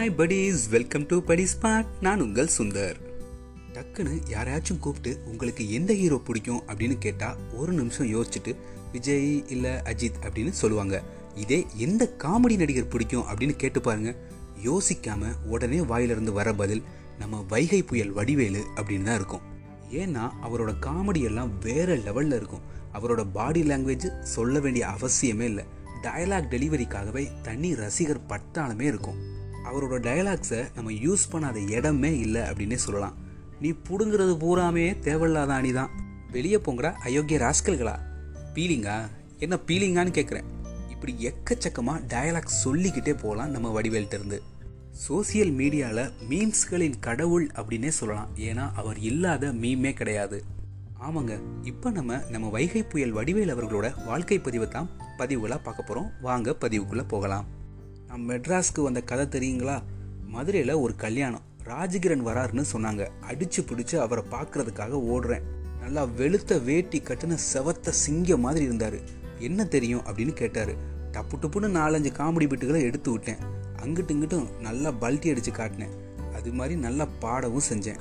Hi buddies welcome to படி smart நான் உங்கள் சுந்தர். டக்குன்னு யாரையாச்சும் கூப்பிட்டு உங்களுக்கு எந்த ஹீரோ பிடிக்கும் அப்படின்னு கேட்டால் ஒரு நிமிஷம் யோசிச்சுட்டு விஜய் இல்லை அஜித் அப்படின்னு சொல்லுவாங்க. இதே எந்த காமெடி நடிகர் பிடிக்கும் அப்படின்னு கேட்டு பாருங்க. யோசிக்காம உடனே வாயிலிருந்து வர பதில் நம்ம வைகை புயல் வடிவேலு அப்படின்னு தான் இருக்கும். ஏன்னா அவரோட காமெடி எல்லாம் வேற லெவலில் இருக்கும். அவரோட பாடி லாங்குவேஜ் சொல்ல வேண்டிய அவசியமே இல்லை. டயலாக் டெலிவரிக்காகவே தனி ரசிகர் பட்டாளமே இருக்கும். அவரோட டயலாக்ஸை நம்ம யூஸ் பண்ணாத இடமே இல்லை அப்படின்னே சொல்லலாம். நீ பிடுங்கிறது பூராமே தேவையில்லாத அணி தான் வெளியே போங்கிற அயோக்கிய ராஸ்கல்களா? பீலிங்கா? என்ன பீலிங்கான்னு கேட்குறேன் இப்படி எக்கச்சக்கமாக டயலாக்ஸ் சொல்லிக்கிட்டே போகலாம் நம்ம வடிவேல்கிட்டருந்து சோசியல் மீடியாவில் மீம்ஸ்களின் கடவுள் அப்படின்னே சொல்லலாம். ஏன்னா அவர் இல்லாத மீமே கிடையாது. ஆமாங்க இப்போ நம்ம நம்ம வைகை புயல் வடிவேல் அவர்களோட வாழ்க்கை பதிவை தான் பதிவுகளாக பார்க்க போகிறோம் வாங்க பதிவுக்குள்ளே போகலாம். நான் மெட்ராஸ்க்கு வந்த கதை தெரியுங்களா? மதுரையில் ஒரு கல்யாணம். ராஜகிரன் வராருன்னு சொன்னாங்க. அடிச்சு பிடிச்சு அவரை பார்க்கறதுக்காக ஓடுறேன். நல்லா வெளுத்த வேட்டி கட்டுன செவத்த சிங்கம் மாதிரி இருந்தார். என்ன தெரியும் அப்படின்னு கேட்டார். டப்பு டப்புன்னு நாலஞ்சு காமெடி பிட்டுகளை எடுத்து விட்டேன். அங்கிட்டு இங்கிட்டும் நல்லா பல்ட்டி அடித்து காட்டினேன். அது மாதிரி நல்லா பாடவும் செஞ்சேன்.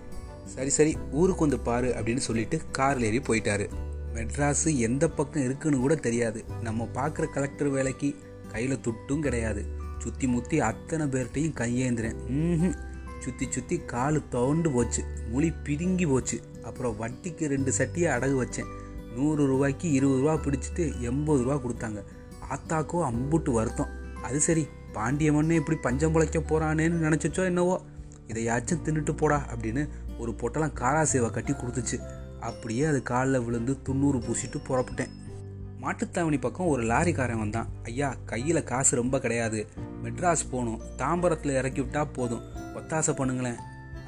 சரி சரி ஊருக்கு வந்து பாரு அப்படின்னு சொல்லிட்டு காரில் ஏறி போயிட்டாரு. மெட்ராஸு எந்த பக்கம் இருக்குன்னு கூட தெரியாது. நம்ம பார்க்குற கலெக்டர் வேலைக்கு கையில் துட்டும் கிடையாது. சுற்றி முத்தி அத்தனை பேர்கிட்டையும் கையேந்திரேன். ம் சுற்றி சுற்றி காலு தவண்டு போச்சு. முழி பிதுங்கி போச்சு. அப்புறம் வட்டிக்கு ரெண்டு சட்டியை அடகு வச்சேன். நூறு ரூபாய்க்கு இருபது ரூபா பிடிச்சிட்டு எண்பது ரூபா கொடுத்தாங்க. ஆத்தாக்கோ அம்புட்டு வருத்தம். அது சரி பாண்டியமண்ணே இப்படி பஞ்சம் பிழைக்க போகிறானேன்னு நினச்சிச்சோ என்னவோ. இதையாச்சும் தின்னுட்டு போடா அப்படின்னு ஒரு பொட்டெல்லாம் காரா சேவை கட்டி கொடுத்துச்சு. அப்படியே அது காலில் விழுந்து துண்ணூறு பூசிட்டு புறப்பட்டேன். மாட்டுத்தாவணி பக்கம் ஒரு லாரிக்காரன் வந்தான். ஐயா கையில் காசு ரொம்ப கிடையாது. மெட்ராஸ் போகணும். தாம்பரத்தில் இறக்கி விட்டா போதும். ஒத்தாசை பண்ணுங்களேன்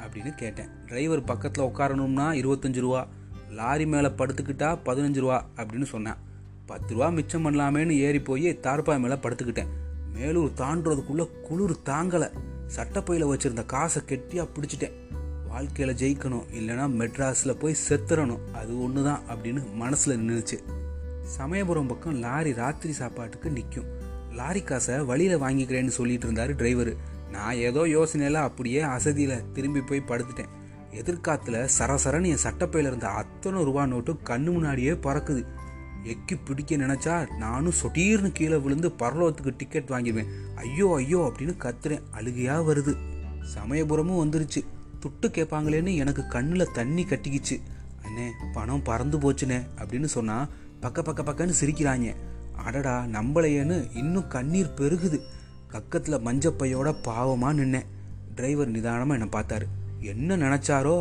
அப்படின்னு கேட்டேன். டிரைவர் பக்கத்தில் உட்காரணும்னா இருபத்தஞ்சு ரூபா. லாரி மேலே படுத்துக்கிட்டா பதினஞ்சு ரூபா அப்படின்னு சொன்னேன். பத்து ரூபா மிச்சம் பண்ணலாமேன்னு ஏறி போய் தார்பாய் மேலே படுத்துக்கிட்டேன். மேலூர் தாண்டுறதுக்குள்ளே குளிர் தாங்கலை. சட்டப்பையில் வச்சுருந்த காசை கெட்டியாக பிடிச்சிட்டேன். வாழ்க்கையில் ஜெயிக்கணும். இல்லைன்னா மெட்ராஸில் போய் செத்துறணும். அது ஒன்று தான் அப்படின்னு மனசில் நின்றுச்சு சமயபுரம் பக்கம் லாரி ராத்திரி சாப்பாட்டுக்கு நிற்கும் லாரி காசை வழியில் வாங்கிக்கிறேன்னு சொல்லிட்டு இருந்தார் டிரைவர். நான் ஏதோ யோசனையில் அப்படியே அசதியில் திரும்பி போய் படுத்துட்டேன். எதிர்காலத்தில் சரசரன்னு என் சட்டப்பையில் இருந்த அத்தனை ரூபா நோட்டும் கண்ணு முன்னாடியே பறக்குது. எக்கி பிடிக்க நினச்சா நானும் சொட்டீர்னு கீழே விழுந்து பரலோகத்துக்கு டிக்கெட் வாங்கிடுவேன். ஐயோ ஐயோ அப்படின்னு கத்துறேன். அழுகையாக வருது. சமயபுரமும் வந்துருச்சு. துட்டு கேட்பாங்களேன்னு எனக்கு கண்ணில் தண்ணி கட்டிக்கிச்சு. அண்ணே பணம் பறந்து போச்சுனே அப்படின்னு சொன்னால் பக்க பக்க பக்கன்னு சிரிக்கிறாங்க. அடடா நம்பளையேன்னு இன்னும் கண்ணீர் பெருகுது. கக்கத்தில் மஞ்சப்பையோட பாவமாக நின்னேன் டிரைவர் நிதானமாக என்னை பார்த்தாரு. என்ன நினச்சாரோ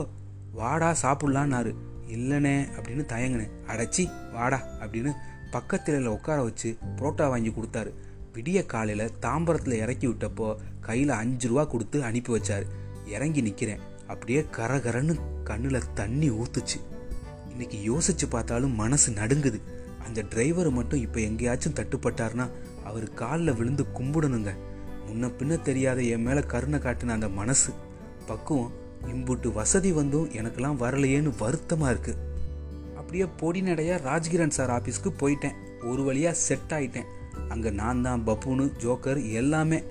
வாடா சாப்பிட்லான்னாரு. இல்லைனே அப்படின்னு தயங்கினேன் அடைச்சி வாடா அப்படின்னு பக்கத்தில் உட்கார வச்சு புரோட்டா வாங்கி கொடுத்தாரு. விடிய காலையில் தாம்பரத்தில் இறக்கி விட்டப்போ கையில் அஞ்சு ரூபா கொடுத்து அனுப்பி வச்சார். இறங்கி நிற்கிறேன் அப்படியே கரகரன்னு கண்ணில் தண்ணி ஊத்துச்சு. இன்னைக்கு யோசிச்சு பார்த்தாலும் மனசு நடுங்குது. அந்த டிரைவர் மட்டும் இப்போ எங்கேயாச்சும் தட்டுப்பட்டாருன்னா அவர் காலில் விழுந்து கும்பிடணுங்க. முன்ன பின்ன தெரியாத என் மேலே கருணை காட்டின அந்த மனசு. பக்குவம் இம்புட்டு வசதி வந்தும் எனக்கெல்லாம் வரலையேன்னு வருத்தமாக இருக்குது அப்படியே பொடி நடையா ராஜ்கிரண் சார் ஆஃபீஸ்க்கு போயிட்டேன். ஒரு வழியாக செட் ஆயிட்டேன். அங்கே நான் தான் பப்புனு ஜோக்கர் எல்லாமே.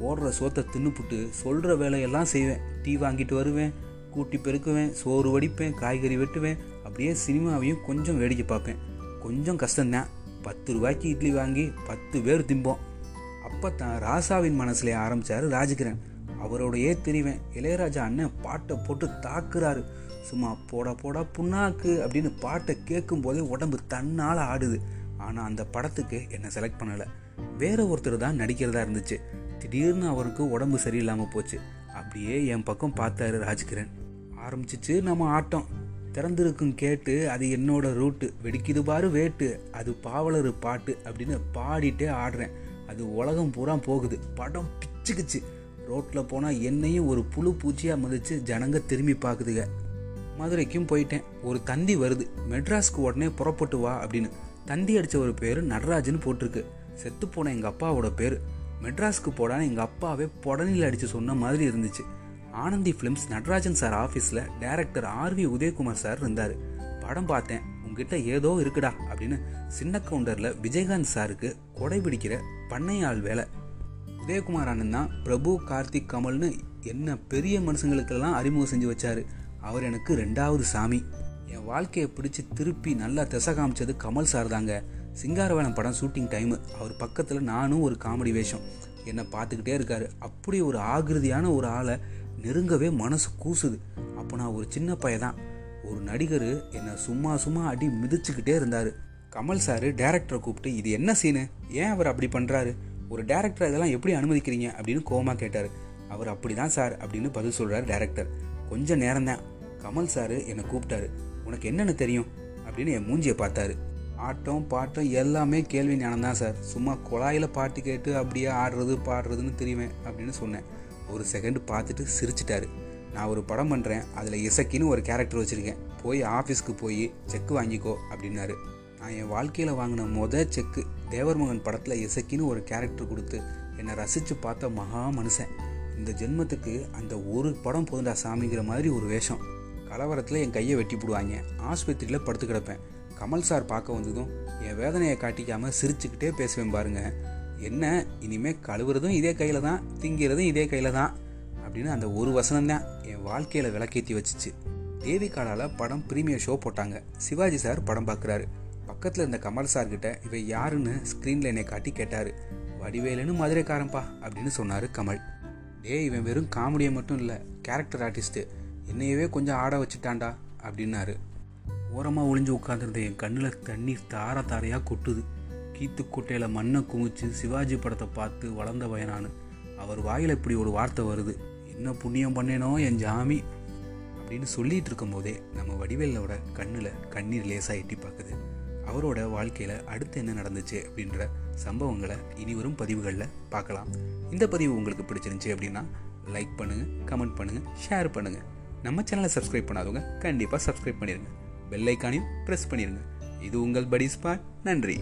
போடுற சோத்தை தின்னுப்புட்டு சொல்கிற வேலையெல்லாம் செய்வேன். டீ வாங்கிட்டு வருவேன். கூட்டி பெருக்குவேன் சோறு வடிப்பேன் காய்கறி வெட்டுவேன். அப்படியே சினிமாவையும் கொஞ்சம் வேடிக்கை பார்ப்பேன். கொஞ்சம் கஷ்டம்தான் பத்து ரூபாய்க்கு இட்லி வாங்கி பத்து பேர் திம்போம். அப்போ தான் ராசாவின் மனசுல ஆரம்பிச்சாரு ராஜகிரண். அவரோடையே தெரிவேன். இளையராஜா அண்ணன் பாட்டை போட்டு தாக்குறாரு. சும்மா போடா போடா புண்ணாக்கு அப்படின்னு பாட்டை கேட்கும் போதே உடம்பு தன்னால் ஆடுது. ஆனால் அந்த படத்துக்கு என்னை செலக்ட் பண்ணலை. வேற ஒருத்தர் தான் நடிக்கிறதா இருந்துச்சு. திடீர்னு அவருக்கு உடம்பு சரியில்லாமல் போச்சு. அப்படியே என் பக்கம் பார்த்தாரு ராஜ்கிரண். ஆரம்பிச்சிச்சு. நம்ம ஆட்டம். திறந்திருக்கும் கேட்டு அது என்னோட ரூட்டு. வெடிக்குது பாரு வேட்டு. அது பாவலர் பாட்டு அப்படின்னு பாடிட்டே ஆடுறேன். அது உலகம் பூரா போகுது. படம் பிச்சுக்குச்சு. ரோட்டில் போனால் என்னையும் ஒரு புழு பூச்சியாக மதிச்சு ஜனங்க திரும்பி பார்க்குதுங்க மதுரைக்கும் போயிட்டேன். ஒரு தந்தி வருது. மெட்ராஸ்க்கு உடனே புறப்பட்டு வா அப்படின்னு. தந்தி அடித்த ஒரு பேர் நடராஜன் போட்டிருக்கு. செத்து போன எங்கள் அப்பாவோட பேர். மெட்ராஸ்க்கு போடான்னு எங்கள் அப்பாவே புடனில் அடித்து சொன்ன மாதிரி இருந்துச்சு. ஆனந்தி ஃபிலிம்ஸ் நடராஜன் சார் ஆஃபீஸில் director R V Udayakumar sir இருந்தார். படம் பார்த்தேன். உங்ககிட்ட ஏதோ இருக்குடா அப்படின்னு சின்ன கவுண்டரில் விஜயகாந்த் சாருக்கு கொடை பிடிக்கிற பண்ணையாள் வேலை. உதயகுமார் அண்ணன் தான் பிரபு கார்த்திக் கமல்னு என்ன பெரிய மனுஷங்களுக்கெல்லாம் அறிமுகம் செஞ்சு வச்சார். அவர் எனக்கு ரெண்டாவது சாமி. என் வாழ்க்கையை பிடிச்சி திருப்பி நல்லா திசை காமிச்சது கமல் சார் தாங்க. சிங்காரவேளம் படம் ஷூட்டிங் டைமு அவர் பக்கத்தில் நானும் ஒரு காமெடி வேஷம். என்னை பார்த்துக்கிட்டே இருக்காரு. அப்படி ஒரு ஆகிருதியான ஒரு ஆளை நெருங்கவே மனசு கூசுது. அப்போ நான் ஒரு சின்ன பையன் தான் ஒரு நடிகர் என்னை சும்மா சும்மா அடி மிதிச்சுக்கிட்டே இருந்தார். கமல் சார் டேரக்டரை கூப்பிட்டு இது என்ன சீனு ஏன் அவர் அப்படி பண்ணுறாரு ஒரு டேரக்டர் இதெல்லாம் எப்படி அனுமதிக்கிறீங்க? அப்படின்னு கோமா கேட்டார். அவர் அப்படி தான் சார் அப்படின்னு பதில் சொல்கிறார் டேரக்டர் கொஞ்சம் நேரம் தான் கமல் சார் என்னை கூப்பிட்டாரு. உனக்கு என்னென்னு தெரியும்? அப்படின்னு என் மூஞ்சியை பார்த்தாரு. ஆட்டம் பாட்டம் எல்லாமே கேள்வி ஞானம் தான் சார். சும்மா குழாயில் பாட்டு கேட்டு அப்படியே ஆடுறது பாடுறதுன்னு தெரியுவேன் அப்படின்னு சொன்னேன். ஒரு செகண்ட் பார்த்துட்டு சிரிச்சிட்டாரு. நான் ஒரு படம் பண்ணுறேன் அதில் இசக்கின்னு ஒரு கேரக்டர் வச்சுருக்கேன். போய் ஆஃபீஸ்க்கு போய் செக் வாங்கிக்கோ அப்படின்னாரு. நான் என் வாழ்க்கையில் வாங்கின மொதல் செக்கு தேவர்மகன் படத்தில் இசக்கின்னு ஒரு கேரக்டர் கொடுத்து என்னை ரசித்து பார்த்த மகா மனுஷன். இந்த ஜென்மத்துக்கு அந்த ஒரு படம் போதுண்டா சாமிங்கிற மாதிரி ஒரு வேஷம். கலவரத்தில் என் கையை வெட்டி போடுவாங்க. ஆஸ்பத்திரியில் படுத்து கிடப்பேன். கமல் சார் பார்க்க வந்ததும் என் வேதனையை காட்டிக்காமல் சிரிச்சுக்கிட்டே பேசுவேன் பாருங்கள் என்ன? இனிமேல் கழுவுறதும் இதே கையில் தான் திங்கிறதும் இதே கையில் தான் அப்படின்னு அந்த ஒரு வசனம் தான் என் வாழ்க்கையில் விளக்கேற்றி வச்சுச்சு. தேவி காலால் படம் ப்ரீமியர் ஷோ போட்டாங்க. சிவாஜி சார் படம் பார்க்குறாரு பக்கத்தில் இருந்த கமல் சார் கிட்ட யாருன்னு ஸ்க்ரீனில் என்னை காட்டி கேட்டார். வடிவேலுன்னு மதுரைக்காரன்பா அப்படின்னு சொன்னார் கமல். டே இவன் வெறும் காமெடியை மட்டும் இல்லை கேரக்டர் ஆர்டிஸ்ட்டு என்னையவே கொஞ்சம் ஆட வச்சுட்டான்டா அப்படின்னாரு. ஓரமாக ஒளிஞ்சு உட்காந்துருந்த என் கண்ணில் தண்ணீர் தார தாரையாக கொட்டுது. கீத்துக்கோட்டையில் மண்ணை குமிச்சு சிவாஜி படத்தை பார்த்து வளர்ந்த பயனானு. அவர் வாயில் இப்படி ஒரு வார்த்தை வருது. என்ன புண்ணியம் பண்ணேனோ என் ஜாமி? அப்படின்னு சொல்லிட்டு இருக்கும்போதே நம்ம வடிவேலோட கண்ணில் கண்ணீர் லேசாக எட்டி பார்க்குது. அவரோட வாழ்க்கையில் அடுத்து என்ன நடந்துச்சு அப்படின்ற சம்பவங்களை இனி வரும் பதிவுகளில் பார்க்கலாம். இந்த பதிவு உங்களுக்கு பிடிச்சிருந்துச்சி அப்படின்னா லைக் பண்ணுங்கள் கமெண்ட் பண்ணுங்கள் ஷேர் பண்ணுங்கள் நம்ம சேனலை சப்ஸ்கிரைப் பண்ணாதவங்க கண்டிப்பாக சப்ஸ்கிரைப் பண்ணிடுங்க பெல்லைக்கானையும் ப்ரெஸ் பண்ணிடுங்க இது உங்கள் படி ஸ்பாட் நன்றி.